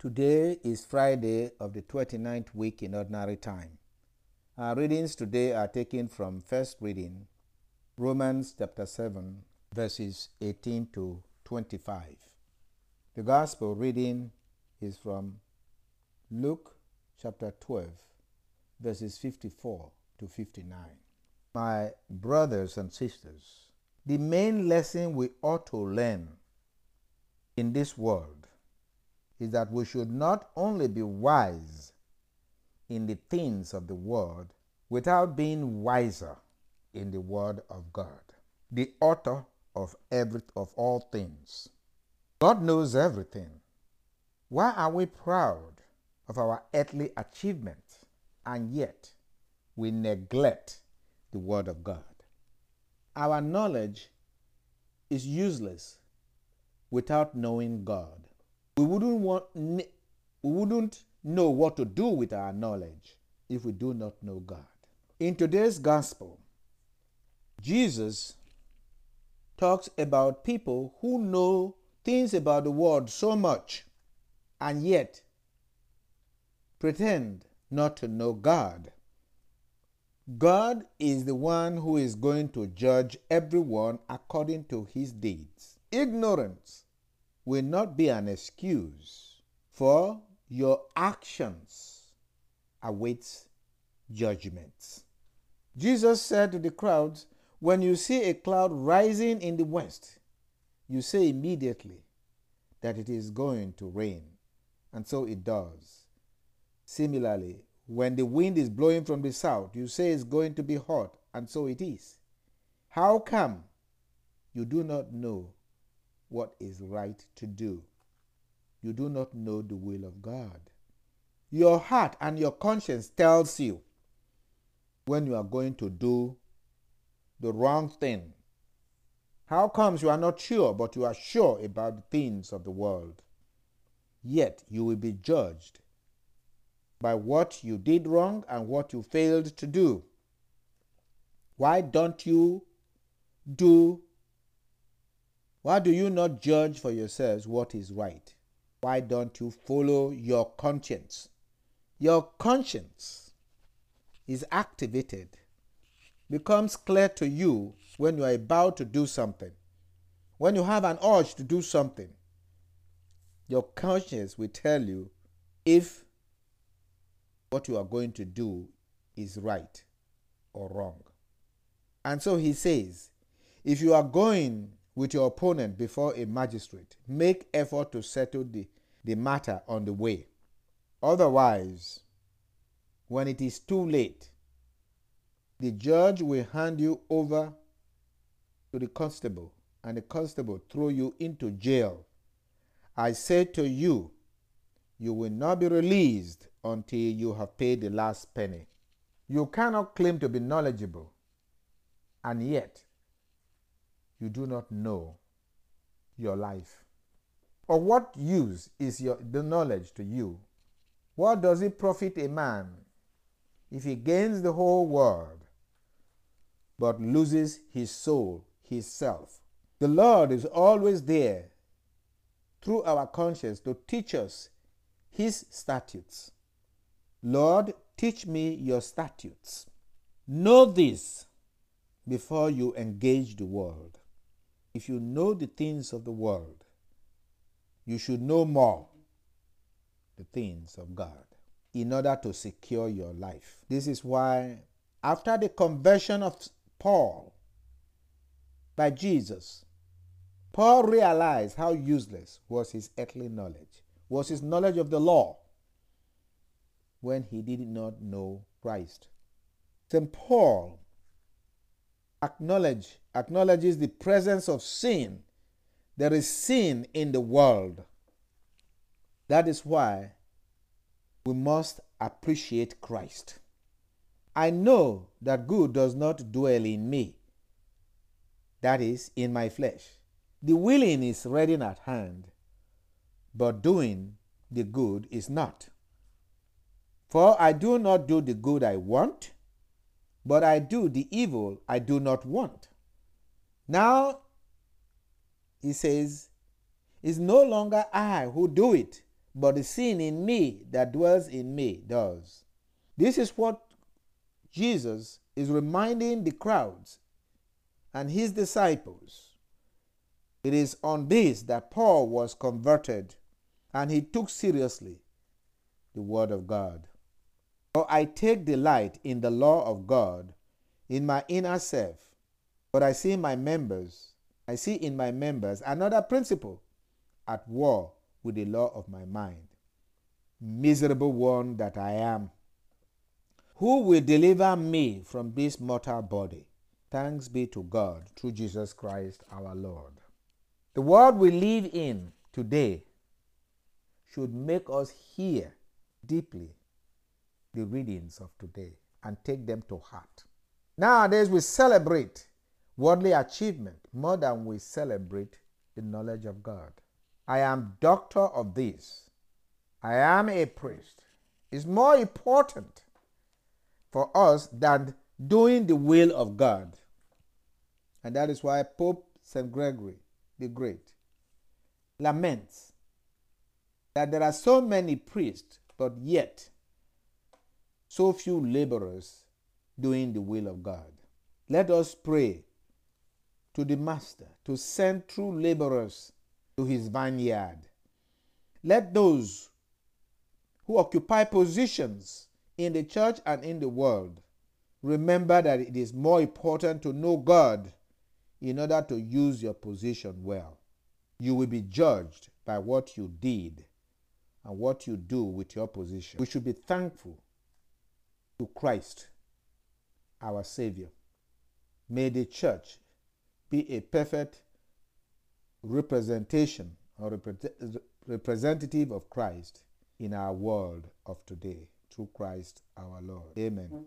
Today is Friday of the 29th week in Ordinary Time. Our readings today are taken from first reading, Romans chapter 7, verses 18 to 25. The Gospel reading is from Luke chapter 12, verses 54 to 59. My brothers and sisters, the main lesson we ought to learn in this world is that we should not only be wise in the things of the world without being wiser in the word of God, the author of every of all things. God knows everything. Why are we proud of our earthly achievements and yet we neglect the word of God? Our knowledge is useless without knowing God we wouldn't want we wouldn't know what to do with our knowledge if we do not know God. In today's gospel, Jesus talks about people who know things about the world so much and yet pretend not to know God. God is the one who is going to judge everyone according to his deeds. Ignorance will not be an excuse for your actions awaits judgment. Jesus said to the crowds, When you see a cloud rising in the west, you say immediately that it is going to rain. And so it does. Similarly, when the wind is blowing from the south, you say it's going to be hot, and so it is. How come you do not know what is right to do. You do not know the will of God. Your heart and your conscience tells you when you are going to do the wrong thing. How comes you are not sure, but you are sure about the things of the world? Yet you will be judged by what you did wrong and what you failed to do. Why don't you do why do you not judge for yourselves what is right? Why don't you follow your conscience? Your conscience is activated, becomes clear to you when you are about to do something. When you have an urge to do something, your conscience will tell you if what you are going to do is right or wrong. And so he says, if you are going with your opponent before a magistrate. Make effort to settle the, the matter on the way. Otherwise, when it is too late, the judge will hand you over to the constable, and the constable throw you into jail. I say to you, you will not be released until you have paid the last penny. You cannot claim to be knowledgeable, and yet you do not know your life? Of what use is your, the knowledge to you? What does it profit a man if he gains the whole world but loses his soul, his self? The Lord is always there through our conscience to teach us his statutes. Lord, teach me your statutes. Know this before you engage the world if you know the things of the world, you should know more the things of God in order to secure your life. This is why, after the conversion of Paul by Jesus, Paul realized how useless was his earthly knowledge, was his knowledge of the law when he did not know Christ. St. Paul acknowledge, acknowledges the presence of sin. There is sin in the world. That is why we must appreciate Christ. I know that good does not dwell in me, that is, in my flesh. The willing is ready at hand, but doing the good is not. For I do not do the good I want, but I do the evil I do not want. Now, he says, it's no longer I who do it, but the sin in me that dwells in me does. This is what Jesus is reminding the crowds and his disciples. It is on this that Paul was converted and he took seriously the Word of God. For I take delight in the law of God in my inner self, but I see my members, I see in my members another principle at war with the law of my mind. Miserable one that I am. Who will deliver me from this mortal body? Thanks be to God through Jesus Christ our Lord. The world we live in today should make us hear deeply the readings of today and take them to heart. Nowadays, we celebrate worldly achievement more than we celebrate the knowledge of God. I am doctor of this. I am a priest. It's more important for us than doing the will of God. And that is why Pope St. Gregory the Great laments that there are so many priests, but yet so few laborers doing the will of God. Let us pray to the Master to send true laborers to his vineyard. Let those who occupy positions in the church and in the world remember that it is more important to know God in order to use your position well. You will be judged by what you did and what you do with your position. We should be thankful to Christ, our Savior. May the church be a perfect representation or representative of Christ in our world of today through Christ our Lord. Amen.